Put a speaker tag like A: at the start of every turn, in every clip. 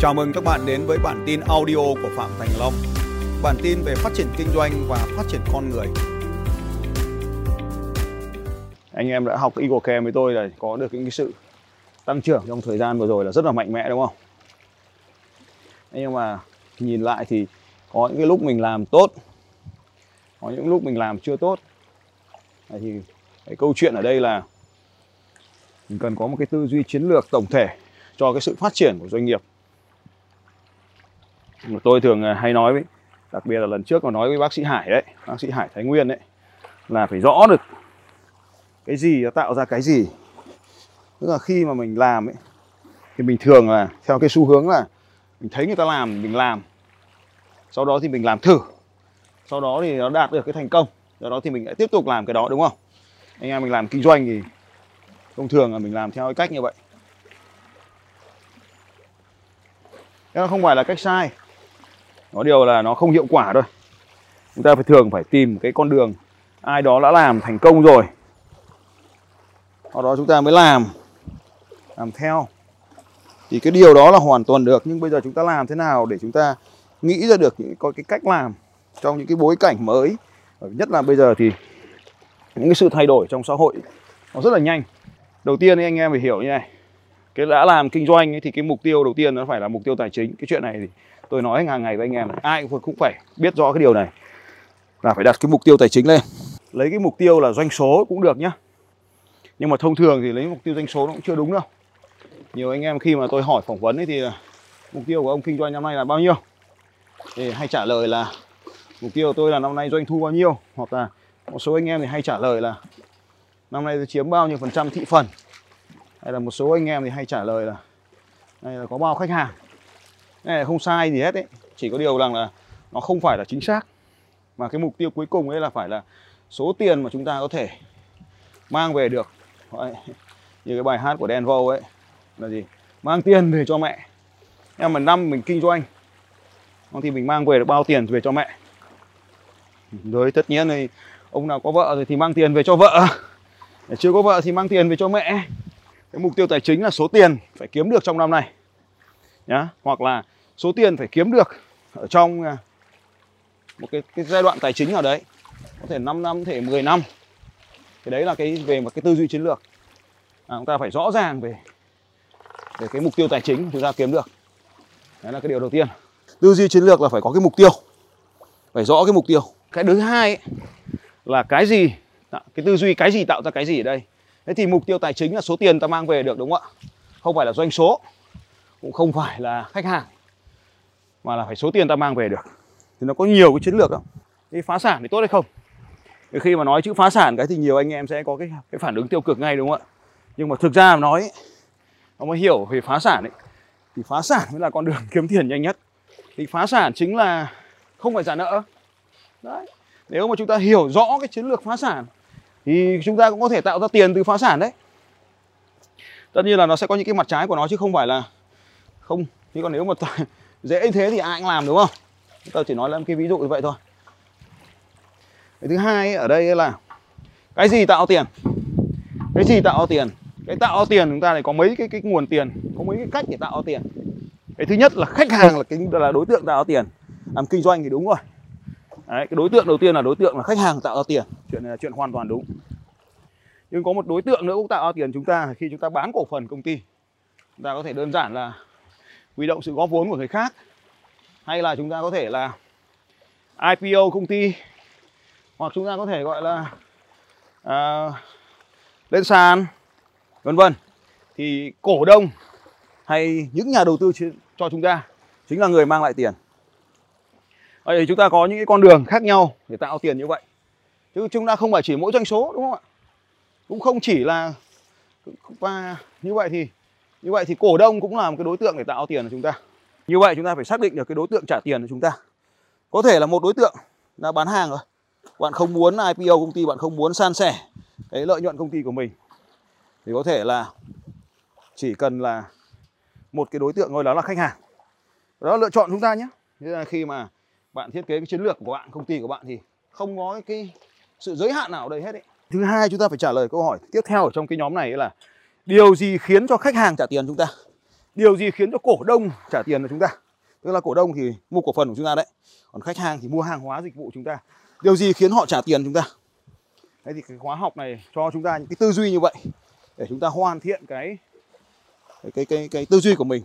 A: Chào mừng các bạn đến với bản tin audio của Phạm Thành Long. Bản tin về phát triển kinh doanh và phát triển con người.
B: Anh em đã học Eagle Care với tôi là có được những cái sự tăng trưởng trong thời gian vừa rồi là rất là mạnh mẽ đúng không? Nhưng mà nhìn lại thì có những cái lúc mình làm tốt, có những lúc mình làm chưa tốt. Thì cái câu chuyện ở đây là mình cần có một cái tư duy chiến lược tổng thể cho cái sự phát triển của doanh nghiệp tôi thường à, hay nói với, đặc biệt là lần trước mà nói với bác sĩ Hải đấy, bác sĩ Hải Thái Nguyên đấy, là phải rõ được cái gì nó tạo ra cái gì. Tức là khi mà mình làm ấy, thì mình thường là theo cái xu hướng là mình thấy người ta làm mình làm, sau đó thì mình làm thử, sau đó thì nó đạt được cái thành công do đó thì mình lại tiếp tục làm cái đó, đúng không? Anh em mình làm kinh doanh thì thông thường là mình làm theo cái cách như vậy. Nó không phải là cách sai nó điều là nó không hiệu quả thôi. Chúng ta phải thường phải tìm cái con đường ai đó đã làm thành công rồi. Sau đó chúng ta mới làm làm theo. Thì cái điều đó là hoàn toàn được nhưng bây giờ chúng ta làm thế nào để chúng ta nghĩ ra được những có cái cách làm trong những cái bối cảnh mới? Ờ, nhất là bây giờ thì những cái sự thay đổi trong xã hội nó rất là nhanh. Đầu tiên thì anh em phải hiểu như này cái đã làm kinh doanh ấy, thì cái mục tiêu đầu tiên nó phải là mục tiêu tài chính. Cái chuyện này thì tôi nói hàng ngày với anh em, ai cũng phải biết rõ cái điều này. Là phải đặt cái mục tiêu tài chính lên. Lấy cái mục tiêu là doanh số cũng được nhá. Nhưng mà thông thường thì lấy mục tiêu doanh số nó cũng chưa đúng đâu. Nhiều anh em khi mà tôi hỏi phỏng vấn ấy thì à, mục tiêu của ông kinh doanh năm nay là bao nhiêu? Thì hay trả lời là, mục tiêu của tôi là năm nay doanh thu bao nhiêu? Hoặc là một số anh em thì hay trả lời là, năm nay tôi chiếm bao nhiêu phần trăm thị phần? Hay là một số anh em thì hay trả lời là, này là có bao khách hàng? Này không sai gì hết đấy chỉ có điều rằng là nó không phải là chính xác. Mà cái mục tiêu cuối cùng ấy là phải là số tiền mà chúng ta có thể mang về được. Đấy. như cái bài hát của Dan Vâu ấy, là gì? Mang tiền về cho mẹ. Em mà năm mình kinh doanh thì mình mang về được bao tiền về cho mẹ? Rồi, tất nhiên thì ông nào có vợ rồi thì mang tiền về cho vợ. Chưa có vợ thì mang tiền về cho mẹ. Cái mục tiêu tài chính là số tiền phải kiếm được trong năm này. Nhá, hoặc là số tiền phải kiếm được ở trong à, một cái, cái giai đoạn tài chính nào đấy có thể 5 năm, có thể 10 năm. Thì đấy là cái về một cái tư duy chiến lược. À, chúng ta phải rõ ràng về về cái mục tiêu tài chính chúng ta kiếm được. Đấy là cái điều đầu tiên. Tư duy chiến lược là phải có cái mục tiêu phải rõ cái mục tiêu. Cái thứ hai ấy, là cái gì cái tư duy cái gì tạo ra cái gì ở đây. Thế thì mục tiêu tài chính là số tiền ta mang về được đúng không ạ? Không phải là doanh số cũng không phải là khách hàng mà là phải số tiền ta mang về được. Thì nó có nhiều cái chiến lược không cái phá sản thì tốt hay không? Thì khi mà nói chữ phá sản cái thì nhiều anh em sẽ có cái cái phản ứng tiêu cực ngay, đúng không ạ? Nhưng mà thực ra mà nói nó mới hiểu về phá sản ấy, thì phá sản mới là con đường kiếm tiền nhanh nhất. Thì phá sản chính là không phải trả nợ. Đấy. Nếu mà chúng ta hiểu rõ cái chiến lược phá sản, thì chúng ta cũng có thể tạo ra tiền từ phá sản đấy. Tất nhiên là nó sẽ có những cái mặt trái của nó chứ không phải là không. Chứ còn nếu mà dễ thế thì ai cũng làm đúng không? Chúng ta chỉ nói là cái ví dụ như vậy thôi. Cái thứ hai ở đây là cái gì tạo tiền? Cái gì tạo tiền? Cái tạo tiền chúng ta này có mấy cái cái nguồn tiền có mấy cái cách để tạo tiền. Cái thứ nhất là khách hàng là cái là đối tượng tạo tiền. Làm kinh doanh thì đúng rồi. Đấy, cái đối tượng đầu tiên là đối tượng là khách hàng tạo ra tiền. Chuyện này là chuyện hoàn toàn đúng. Nhưng có một đối tượng nữa cũng tạo ra tiền chúng ta khi chúng ta bán cổ phần công ty. Chúng ta có thể đơn giản là huy động sự góp vốn của người khác hay là chúng ta có thể là IPO công ty hoặc chúng ta có thể gọi là à, lên sàn vân vân. Thì cổ đông hay những nhà đầu tư cho chúng ta chính là người mang lại tiền. Vậy thì chúng ta có những cái con đường khác nhau để tạo tiền như vậy. Chứ chúng ta không phải chỉ mỗi doanh số đúng không ạ? Cũng không chỉ là và như vậy thì như vậy thì cổ đông cũng là một cái đối tượng để tạo tiền của chúng ta. Như vậy chúng ta phải xác định được cái đối tượng trả tiền của chúng ta. Có thể là một đối tượng là bán hàng rồi. Bạn không muốn IPO công ty, bạn không muốn san sẻ cái lợi nhuận công ty của mình, thì có thể là chỉ cần là một cái đối tượng thôi, đó là khách hàng. Đó là lựa chọn chúng ta nhé. Thế là khi mà bạn thiết kế cái chiến lược của bạn, công ty của bạn thì không có cái sự giới hạn nào ở đây hết ấy. thứ hai, chúng ta phải trả lời câu hỏi tiếp theo ở trong cái nhóm này là điều gì khiến cho khách hàng trả tiền chúng ta?
A: Điều gì khiến cho cổ đông trả tiền cho chúng ta? Tức là cổ đông thì mua cổ phần của chúng ta đấy còn khách hàng thì mua hàng hóa dịch vụ chúng ta. Điều gì khiến họ trả tiền chúng ta? Thế thì cái khóa học này cho chúng ta những cái tư duy như vậy để chúng ta hoàn thiện cái cái cái cái, cái tư duy của mình.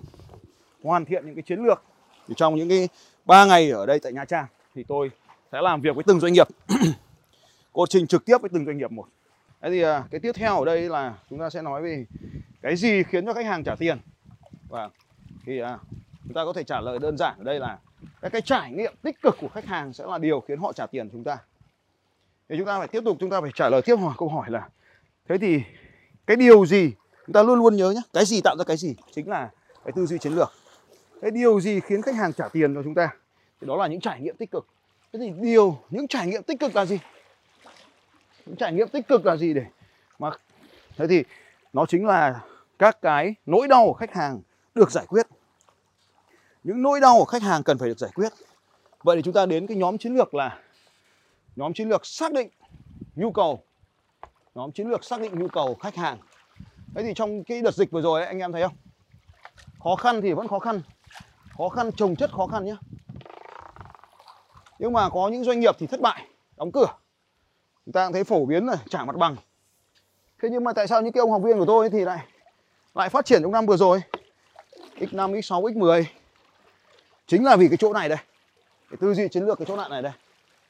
A: Hoàn thiện những cái chiến lược. Thì trong những cái ba ngày ở đây tại Nha Trang thì tôi sẽ làm việc với từng doanh nghiệp. Trình trực tiếp với từng doanh nghiệp một thế thì à, cái tiếp theo ở đây là chúng ta sẽ nói về cái gì khiến cho khách hàng trả tiền. Và thì à, chúng ta có thể trả lời đơn giản ở đây là cái, cái trải nghiệm tích cực của khách hàng sẽ là điều khiến họ trả tiền chúng ta. Thì chúng ta phải tiếp tục chúng ta phải trả lời tiếp hỏi câu hỏi là thế thì cái điều gì chúng ta luôn luôn nhớ nhé cái gì tạo ra cái gì chính là cái tư duy chiến lược. Cái điều gì khiến khách hàng trả tiền cho chúng ta? Thì đó là những trải nghiệm tích cực. Thế thì điều những trải nghiệm tích cực là gì? Trải nghiệm tích cực là gì để mà thế thì nó chính là các cái nỗi đau của khách hàng được giải quyết. Những nỗi đau của khách hàng cần phải được giải quyết. Vậy thì chúng ta đến cái nhóm chiến lược là nhóm chiến lược xác định nhu cầu. Nhóm chiến lược xác định nhu cầu khách hàng. Thế thì trong cái đợt dịch vừa rồi ấy, anh em thấy không? Khó khăn thì vẫn khó khăn. Khó khăn trồng chất khó khăn nhé nhưng mà có những doanh nghiệp thì thất bại đóng cửa chúng ta cũng thấy phổ biến là trả mặt bằng. Thế nhưng mà tại sao những cái ông học viên của tôi thì lại lại phát triển trong năm vừa rồi? X5 x6 x10 chính là vì cái chỗ này đây. Cái tư duy chiến lược cái chỗ nạn này đây.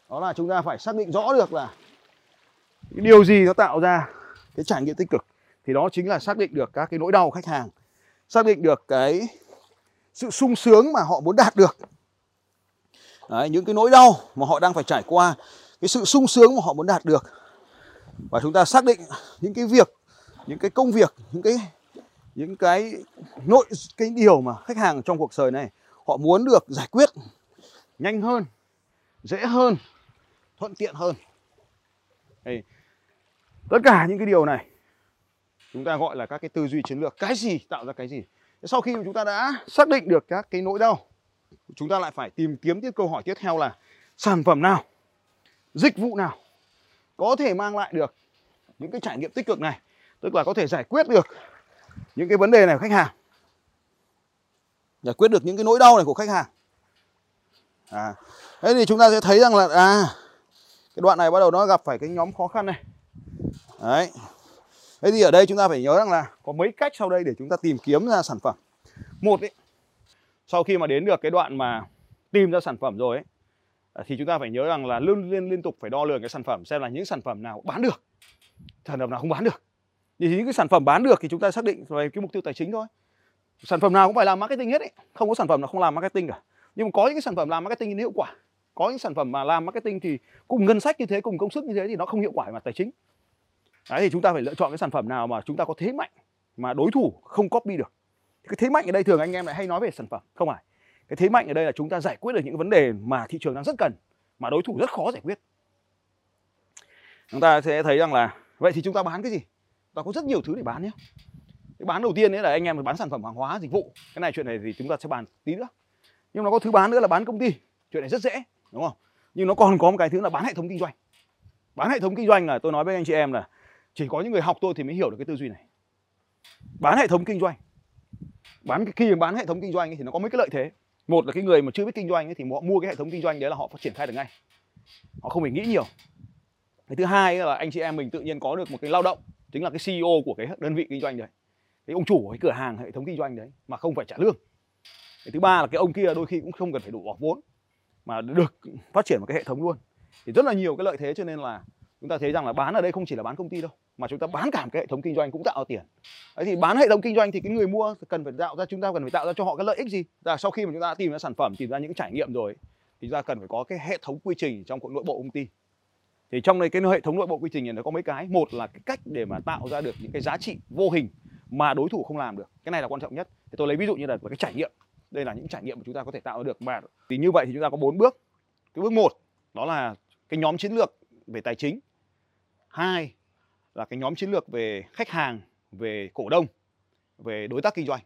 A: Đó là chúng ta phải xác định rõ được là cái điều gì nó tạo ra cái trải nghiệm tích cực. Thì đó chính là xác định được các cái nỗi đau của khách hàng. Xác định được cái sự sung sướng mà họ muốn đạt được. Đấy, những cái nỗi đau mà họ đang phải trải qua cái sự sung sướng mà họ muốn đạt được. Và chúng ta xác định những cái việc, những cái công việc, những cái những cái nội, cái điều mà khách hàng trong cuộc đời này họ muốn được giải quyết nhanh hơn, dễ hơn, thuận tiện hơn. Đây. tất cả những cái điều này chúng ta gọi là các cái tư duy chiến lược. Cái gì tạo ra cái gì? Sau khi chúng ta đã xác định được các cái nỗi đau, chúng ta lại phải tìm kiếm tiếp câu hỏi tiếp theo là sản phẩm nào? Dịch vụ nào có thể mang lại được những cái trải nghiệm tích cực này tức là có thể giải quyết được những cái vấn đề này của khách hàng. Giải quyết được những cái nỗi đau này của khách hàng. À, thế thì chúng ta sẽ thấy rằng là à cái đoạn này bắt đầu nó gặp phải cái nhóm khó khăn này. Đấy. Thế thì ở đây chúng ta phải nhớ rằng là có mấy cách sau đây để chúng ta tìm kiếm ra sản phẩm. Một ấy, sau khi mà đến được cái đoạn mà tìm ra sản phẩm rồi ấy, Ờ, thì chúng ta phải nhớ rằng là luôn liên liên tục phải đo lường cái sản phẩm, xem là những sản phẩm nào bán được, sản phẩm nào không bán được. Thì những cái sản phẩm bán được thì chúng ta xác định về cái mục tiêu tài chính thôi. Sản phẩm nào cũng phải làm marketing hết ấy, không có sản phẩm nào không làm marketing cả. Nhưng mà có những cái sản phẩm làm marketing hiệu quả, có những sản phẩm mà làm marketing thì cùng ngân sách như thế, cùng công sức như thế thì nó không hiệu quả về mặt tài chính. Đấy, thì chúng ta phải lựa chọn cái sản phẩm nào mà chúng ta có thế mạnh mà đối thủ không copy được. Cái thế mạnh ở đây thường anh em lại hay nói về sản phẩm, không phải cái thế mạnh ở đây là chúng ta giải quyết được những vấn đề mà thị trường đang rất cần, mà đối thủ rất khó giải quyết. Chúng ta sẽ thấy rằng là, vậy thì chúng ta bán cái gì? Ta có rất nhiều thứ để bán nhé. Cái bán đầu tiên đấy là anh em bán sản phẩm hàng hóa, dịch vụ. Cái này chuyện này thì chúng ta sẽ bàn tí nữa. Nhưng nó có thứ bán nữa là bán công ty. Chuyện này rất dễ, đúng không? Nhưng nó còn có một cái thứ là bán hệ thống kinh doanh. Bán hệ thống kinh doanh là tôi nói với anh chị em là chỉ có những người học tôi thì mới hiểu được cái tư duy này. Bán hệ thống kinh doanh. Bán khi bán hệ thống kinh doanh thì nó có mấy cái lợi thế một là cái người mà chưa biết kinh doanh ấy, thì họ mua cái hệ thống kinh doanh đấy là họ phát triển khai được ngay. Họ không phải nghĩ nhiều. Cái thứ hai là anh chị em mình tự nhiên có được một cái lao động chính là cái CEO của cái đơn vị kinh doanh đấy. Cái ông chủ của cái cửa hàng hệ thống kinh doanh đấy mà không phải trả lương. Cái thứ ba là cái ông kia đôi khi cũng không cần phải đủ bỏ vốn mà được phát triển một cái hệ thống luôn. Thì rất là nhiều cái lợi thế cho nên là chúng ta thấy rằng là bán ở đây không chỉ là bán công ty đâu mà chúng ta bán cả một cái hệ thống kinh doanh cũng tạo tiền đấy thì bán hệ thống kinh doanh thì cái người mua cần phải tạo ra, chúng ta cần phải tạo ra cho họ cái lợi ích gì? Là sau khi mà chúng ta tìm ra sản phẩm, tìm ra những cái trải nghiệm rồi, thì chúng ta cần phải có cái hệ thống quy trình trong nội bộ công ty. Thì trong này cái hệ thống nội bộ quy trình này nó có mấy cái. Một là cái cách để mà tạo ra được những cái giá trị vô hình mà đối thủ không làm được. Cái này là quan trọng nhất. Thì tôi lấy ví dụ như là cái trải nghiệm. Đây là những trải nghiệm mà chúng ta có thể tạo được. Mà thì như vậy thì chúng ta có bốn bước. Cái bước một, đó là cái nhóm chiến lược về tài chính. Hai là cái nhóm chiến lược về khách hàng về cổ đông về đối tác kinh doanh.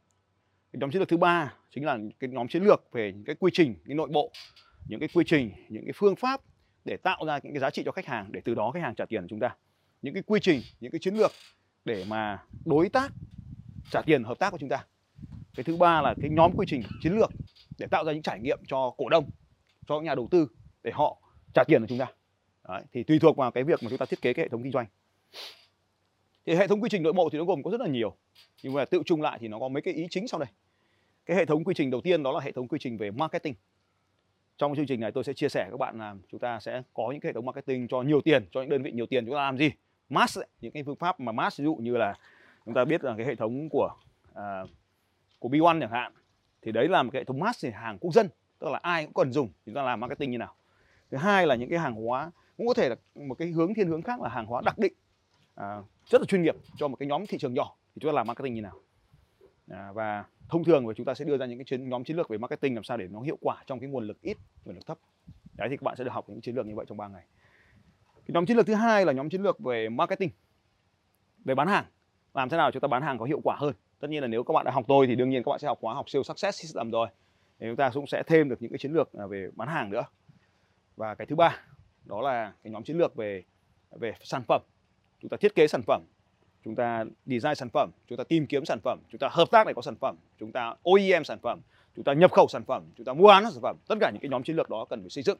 A: Cái nhóm chiến lược thứ ba chính là cái nhóm chiến lược về những cái quy trình cái nội bộ những cái quy trình những cái phương pháp để tạo ra những cái giá trị cho khách hàng để từ đó khách hàng trả tiền cho chúng ta. Những cái quy trình những cái chiến lược để mà đối tác trả tiền hợp tác của chúng ta.
B: Cái thứ ba là cái nhóm quy trình chiến lược để tạo ra những trải nghiệm cho cổ đông cho nhà đầu tư để họ trả tiền cho chúng ta. Đấy, thì tùy thuộc vào cái việc mà chúng ta thiết kế cái hệ thống kinh doanh thì hệ thống quy trình nội bộ thì nó gồm có rất là nhiều. Nhưng mà tự chung lại thì nó có mấy cái ý chính sau đây. Cái hệ thống quy trình đầu tiên đó là hệ thống quy trình về marketing. Trong chương trình này tôi sẽ chia sẻ các bạn là chúng ta sẽ có những cái hệ thống marketing cho nhiều tiền cho những đơn vị nhiều tiền chúng ta làm gì? Mass ấy, những cái phương pháp mà mass ví dụ như là chúng ta biết là cái hệ thống của uh, của B1 chẳng hạn. Thì đấy là một cái hệ thống mass thì hàng quốc dân tức là ai cũng cần dùng thì chúng ta làm marketing như nào. Thứ hai là những cái hàng hóa cũng có thể là một cái hướng thiên hướng khác là hàng hóa đặc định à, rất là chuyên nghiệp cho một cái nhóm thị trường nhỏ. Thì chúng ta làm marketing như nào? À, và thông thường thì chúng ta sẽ đưa ra những cái chiến, nhóm chiến lược về marketing làm sao để nó hiệu quả trong cái nguồn lực ít nguồn lực thấp. Đấy thì các bạn sẽ được học những chiến lược như vậy trong 3 ngày. Cái nhóm chiến lược thứ hai là nhóm chiến lược về marketing về bán hàng. Làm thế nào chúng ta bán hàng có hiệu quả hơn? Tất nhiên là nếu các bạn đã học tôi thì đương nhiên các bạn sẽ học khóa học siêu success system rồi. Thì chúng ta cũng sẽ thêm được những cái chiến lược à, về bán hàng nữa. Và cái thứ ba đó là cái nhóm chiến lược về về sản phẩm chúng ta thiết kế sản phẩm chúng ta design sản phẩm chúng ta tìm kiếm sản phẩm chúng ta hợp tác để có sản phẩm chúng ta OEM sản phẩm chúng ta nhập khẩu sản phẩm chúng ta mua bán sản phẩm tất cả những cái nhóm chiến lược đó cần phải xây dựng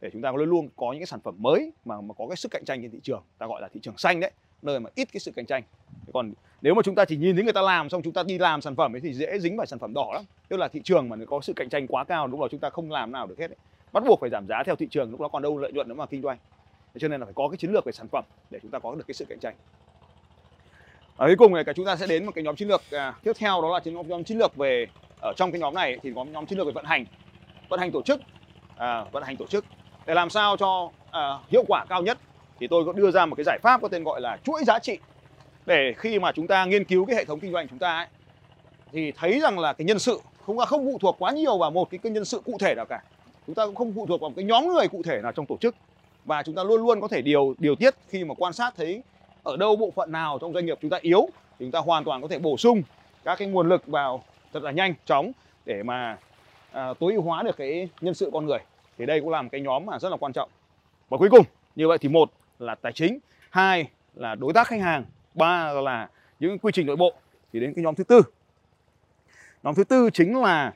B: để chúng ta luôn luôn có những cái sản phẩm mới mà mà có cái sức cạnh tranh trên thị trường ta gọi là thị trường xanh đấy nơi mà ít cái sự cạnh tranh còn nếu mà chúng ta chỉ nhìn thấy người ta làm xong chúng ta đi làm sản phẩm ấy thì dễ dính phải sản phẩm đỏ lắm tức là thị trường mà có sự cạnh tranh quá cao lúc đó chúng ta không làm nào được hết ấy. bắt buộc phải giảm giá theo thị trường lúc đó còn đâu lợi nhuận nữa mà kinh doanh cho nên là phải có cái chiến lược về sản phẩm để chúng ta có được cái sự cạnh tranh. Ở cuối cùng này cả chúng ta sẽ đến một cái nhóm chiến lược à, tiếp theo đó là nhóm, nhóm chiến lược về ở trong cái nhóm này thì có nhóm chiến lược về vận hành vận hành tổ chức à, vận hành tổ chức. Để làm sao cho à, hiệu quả cao nhất thì tôi có đưa ra một cái giải pháp có tên gọi là chuỗi giá trị. Để khi mà chúng ta nghiên cứu cái hệ thống kinh doanh chúng ta ấy, thì thấy rằng là cái nhân sự không à, không phụ thuộc quá nhiều vào một cái, cái nhân sự cụ thể nào cả. Chúng ta cũng không phụ thuộc vào một cái nhóm người cụ thể nào trong tổ chức và chúng ta luôn luôn có thể điều điều tiết khi mà quan sát thấy ở đâu bộ phận nào trong doanh nghiệp chúng ta yếu thì chúng ta hoàn toàn có thể bổ sung các cái nguồn lực vào thật là nhanh chóng để mà à, tối ưu hóa được cái nhân sự con người. Thì đây cũng là một cái nhóm mà rất là quan trọng. Và cuối cùng như vậy thì một là tài chính hai là đối tác khách hàng ba là những quy trình nội bộ. Thì đến cái nhóm thứ tư. Nhóm thứ tư chính là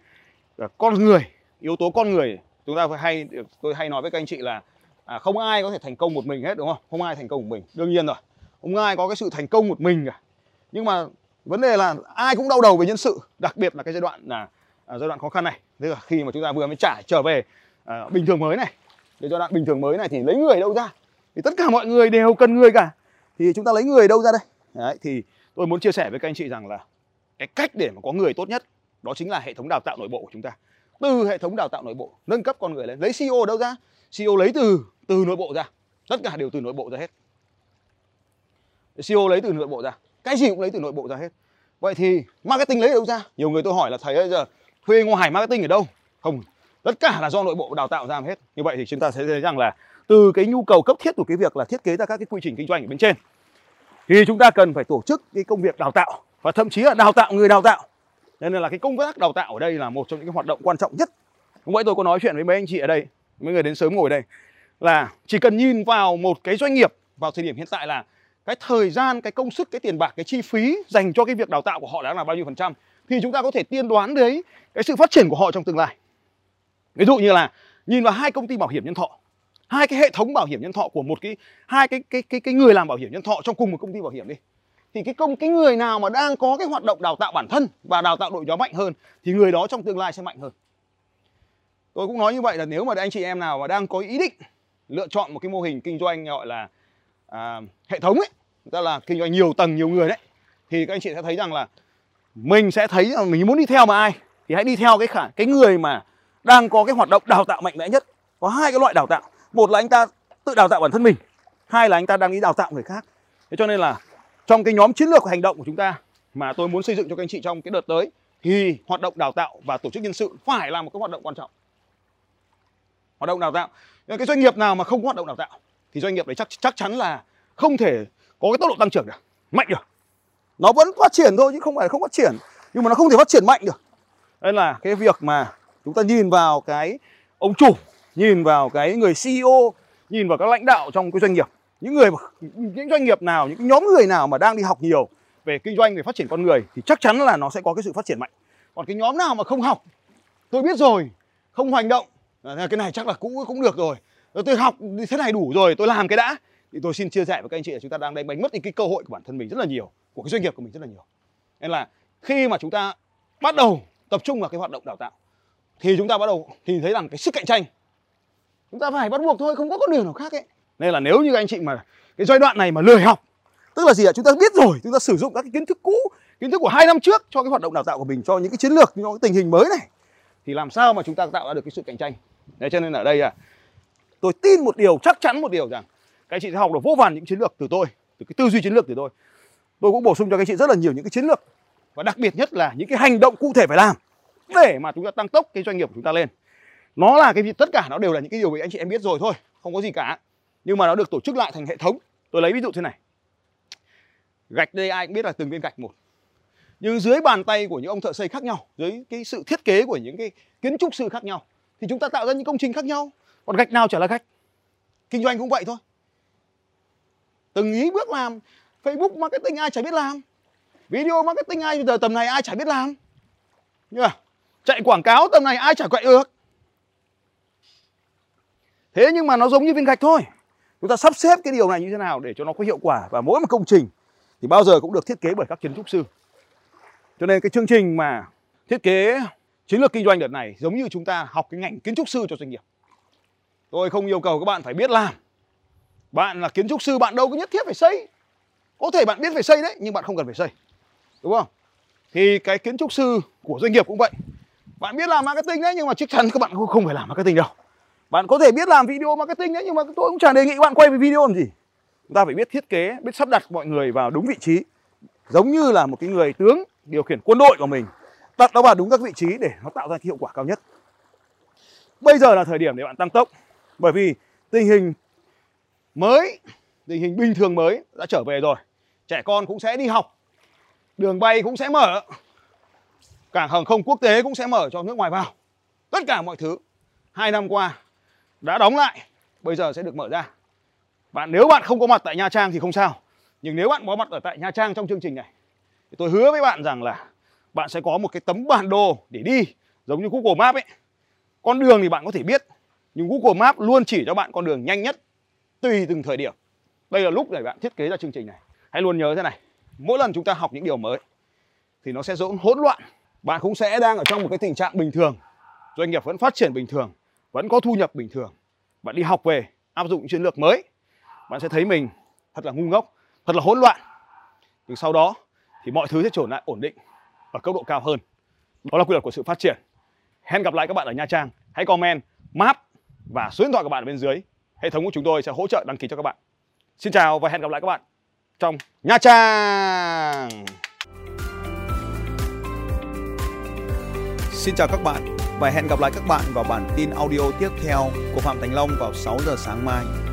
B: à, con người yếu tố con người. Chúng ta phải hay tôi hay nói với các anh chị là à, không ai có thể thành công một mình hết đúng không? Không ai thành công một mình. Đương nhiên rồi không ai có cái sự thành công một mình cả. Nhưng mà vấn đề là ai cũng đau đầu về nhân sự đặc biệt là cái giai đoạn là à, giai đoạn khó khăn này. Tức là khi mà chúng ta vừa mới trải trở về à, bình thường mới này cái giai đoạn bình thường mới này thì lấy người đâu ra? Thì tất cả mọi người đều cần người cả. Thì chúng ta lấy người đâu ra đây? Đấy, thì tôi muốn chia sẻ với các anh chị rằng là cái cách để mà có người tốt nhất đó chính là hệ thống đào tạo nội bộ của chúng ta. Từ hệ thống đào tạo nội bộ nâng cấp con người lên. Lấy CEO đâu ra? CEO lấy từ từ nội bộ ra. Tất cả đều từ nội bộ ra hết. CEO lấy từ nội bộ ra. Cái gì cũng lấy từ nội bộ ra hết. Vậy thì marketing lấy đâu ra? Nhiều người tôi hỏi là thầy ơi, giờ thuê ngoài marketing ở đâu? Không, tất cả là do nội bộ đào tạo ra hết. Như vậy thì chúng ta sẽ thấy rằng là từ cái nhu cầu cấp thiết của cái việc là thiết kế ra các cái quy trình kinh doanh ở bên trên, thì chúng ta cần phải tổ chức cái công việc đào tạo và thậm chí là đào tạo người đào tạo. Nên là cái công tác đào tạo ở đây là một trong những cái hoạt động quan trọng nhất. Hôm vậy tôi có nói chuyện với mấy anh chị ở đây mấy người đến sớm ngồi đây. Là chỉ cần nhìn vào một cái doanh nghiệp vào thời điểm hiện tại là cái thời gian, cái công sức, cái tiền bạc, cái chi phí dành cho cái việc đào tạo của họ đã là bao nhiêu phần trăm, thì chúng ta có thể tiên đoán đấy, cái sự phát triển của họ trong tương lai. Ví dụ như là nhìn vào hai công ty bảo hiểm nhân thọ, hai cái hệ thống bảo hiểm nhân thọ của một cái, hai cái cái cái cái người làm bảo hiểm nhân thọ trong cùng một công ty bảo hiểm đi, thì cái công, cái người nào mà đang có cái hoạt động đào tạo bản thân và đào tạo đội nhóm mạnh hơn, thì người đó trong tương lai sẽ mạnh hơn tôi cũng nói như vậy là nếu mà anh chị em nào mà đang có ý định lựa chọn một cái mô hình kinh doanh gọi là à, hệ thống ấy tức là kinh doanh nhiều tầng nhiều người đấy thì các anh chị sẽ thấy rằng là mình sẽ thấy là mình muốn đi theo mà ai? Thì hãy đi theo cái khả cái người mà đang có cái hoạt động đào tạo mạnh mẽ nhất. Có hai cái loại đào tạo. Một là anh ta tự đào tạo bản thân mình hai là anh ta đang đi đào tạo người khác. Thế cho nên là trong cái nhóm chiến lược hành động của chúng ta mà tôi muốn xây dựng cho các anh chị trong cái đợt tới thì hoạt động đào tạo và tổ chức nhân sự phải là một cái hoạt động quan trọng hoạt động đào tạo. Nên cái doanh nghiệp nào mà không có hoạt động đào tạo, thì doanh nghiệp đấy chắc chắc chắn là không thể có cái tốc độ tăng trưởng được, mạnh được. Nó vẫn phát triển thôi chứ không phải không phát triển. Nhưng mà nó không thể phát triển mạnh được. Nên là cái việc mà chúng ta nhìn vào cái ông chủ, nhìn vào cái người CEO nhìn vào các lãnh đạo trong cái doanh nghiệp, những người những doanh nghiệp nào, những nhóm người nào mà đang đi học nhiều về kinh doanh, về phát triển con người, thì chắc chắn là nó sẽ có cái sự phát triển mạnh.
A: Còn cái nhóm nào mà không học, tôi biết rồi, không hành động à, cái này chắc là cũ cũng được rồi. Ờ, tôi học thế này đủ rồi tôi làm cái đã. Thì tôi xin chia sẻ với các anh chị là chúng ta đang đánh bánh mất đi cái cơ hội của bản thân mình rất là nhiều của cái doanh nghiệp của mình rất là nhiều. Nên là khi mà chúng ta bắt đầu tập trung vào cái hoạt động đào tạo thì chúng ta bắt đầu thì thấy rằng cái sức cạnh tranh chúng ta phải bắt buộc thôi không có con đường nào khác ấy. Nên là nếu như các anh chị mà cái giai đoạn này mà lười học tức là gì ạ? Chúng ta biết rồi chúng ta sử dụng các cái kiến thức cũ kiến thức của hai năm trước cho cái hoạt động đào tạo của mình cho những cái chiến lược cho cái tình hình mới này thì làm sao mà chúng ta tạo ra được cái sự cạnh tranh? Đấy, cho nên ở đây à tôi tin một điều, chắc chắn một điều rằng các anh chị sẽ học được vô vàn những chiến lược từ tôi, từ cái tư duy chiến lược từ tôi. Tôi cũng bổ sung cho các anh chị rất là nhiều những cái chiến lược và đặc biệt nhất là những cái hành động cụ thể phải làm để mà chúng ta tăng tốc cái doanh nghiệp của chúng ta lên. Nó là cái gì, tất cả nó đều là những cái điều mà anh chị em biết rồi thôi, không có gì cả. Nhưng mà nó được tổ chức lại thành hệ thống. Tôi lấy ví dụ thế này. Gạch đây ai cũng biết là từng viên gạch một. Nhưng dưới bàn tay của những ông thợ xây khác nhau, dưới cái sự thiết kế của những cái kiến trúc sư khác nhau thì chúng ta tạo ra những công trình khác nhau. Còn gạch nào chả là gạch. Kinh doanh cũng vậy thôi. Từng ý bước làm. Facebook marketing ai chả biết làm. Video marketing ai bây giờ tầm này ai chả biết làm. Nhưng mà chạy quảng cáo tầm này ai chả quậy được. Thế nhưng mà nó giống như viên gạch thôi. Chúng ta sắp xếp cái điều này như thế nào để cho nó có hiệu quả. Và mỗi một công trình thì bao giờ cũng được thiết kế bởi các kiến trúc sư. Cho nên cái chương trình mà thiết kế chiến lược kinh doanh đợt này giống như chúng ta học cái ngành kiến trúc sư cho doanh nghiệp. Tôi không yêu cầu các bạn phải biết làm. Bạn là kiến trúc sư, bạn đâu có nhất thiết phải xây. Có thể bạn biết phải xây đấy, nhưng bạn không cần phải xây. Đúng không? Thì cái kiến trúc sư của doanh nghiệp cũng vậy. Bạn biết làm marketing đấy, nhưng mà chắc chắn các bạn không phải làm marketing đâu. Bạn có thể biết làm video marketing đấy, nhưng mà tôi cũng chẳng đề nghị bạn quay video làm gì. Chúng ta phải biết thiết kế, biết sắp đặt mọi người vào đúng vị trí. Giống như là một cái người tướng điều khiển quân đội của mình đặt nó vào đúng các vị trí để nó tạo ra cái hiệu quả cao nhất. Bây giờ là thời điểm để bạn tăng tốc. Bởi vì tình hình mới, tình hình bình thường mới đã trở về rồi. Trẻ con cũng sẽ đi học, đường bay cũng sẽ mở, cảng hàng không quốc tế cũng sẽ mở cho nước ngoài vào. Tất cả mọi thứ hai năm qua đã đóng lại, bây giờ sẽ được mở ra. Bạn nếu bạn không có mặt tại Nha Trang thì không sao. Nhưng nếu bạn có mặt ở tại Nha Trang trong chương trình này, thì tôi hứa với bạn rằng là bạn sẽ có một cái tấm bản đồ để đi, giống như Google Maps ấy. Con đường thì bạn có thể biết, nhưng Google Maps luôn chỉ cho bạn con đường nhanh nhất, tùy từng thời điểm. Đây là lúc để bạn thiết kế ra chương trình này. Hãy luôn nhớ thế này, mỗi lần chúng ta học những điều mới, thì nó sẽ dỗn hỗn loạn. Bạn cũng sẽ đang ở trong một cái tình trạng bình thường. Doanh nghiệp vẫn phát triển bình thường, vẫn có thu nhập bình thường. Bạn đi học về, áp dụng chiến lược mới, bạn sẽ thấy mình thật là ngu ngốc, thật là hỗn loạn. Nhưng sau đó thì mọi thứ sẽ trở lại ổn định ở cấp độ cao hơn. Đó là quy luật của sự phát triển. Hẹn gặp lại các bạn ở nha trang. Hãy comment, map và số điện thoại của bạn ở bên dưới. Hệ thống của chúng tôi sẽ hỗ trợ đăng ký cho các bạn. Xin chào và hẹn gặp lại các bạn trong nha trang.
B: Xin chào các bạn và hẹn gặp lại các bạn vào bản tin audio tiếp theo của Phạm Thành Long vào 6 giờ sáng mai.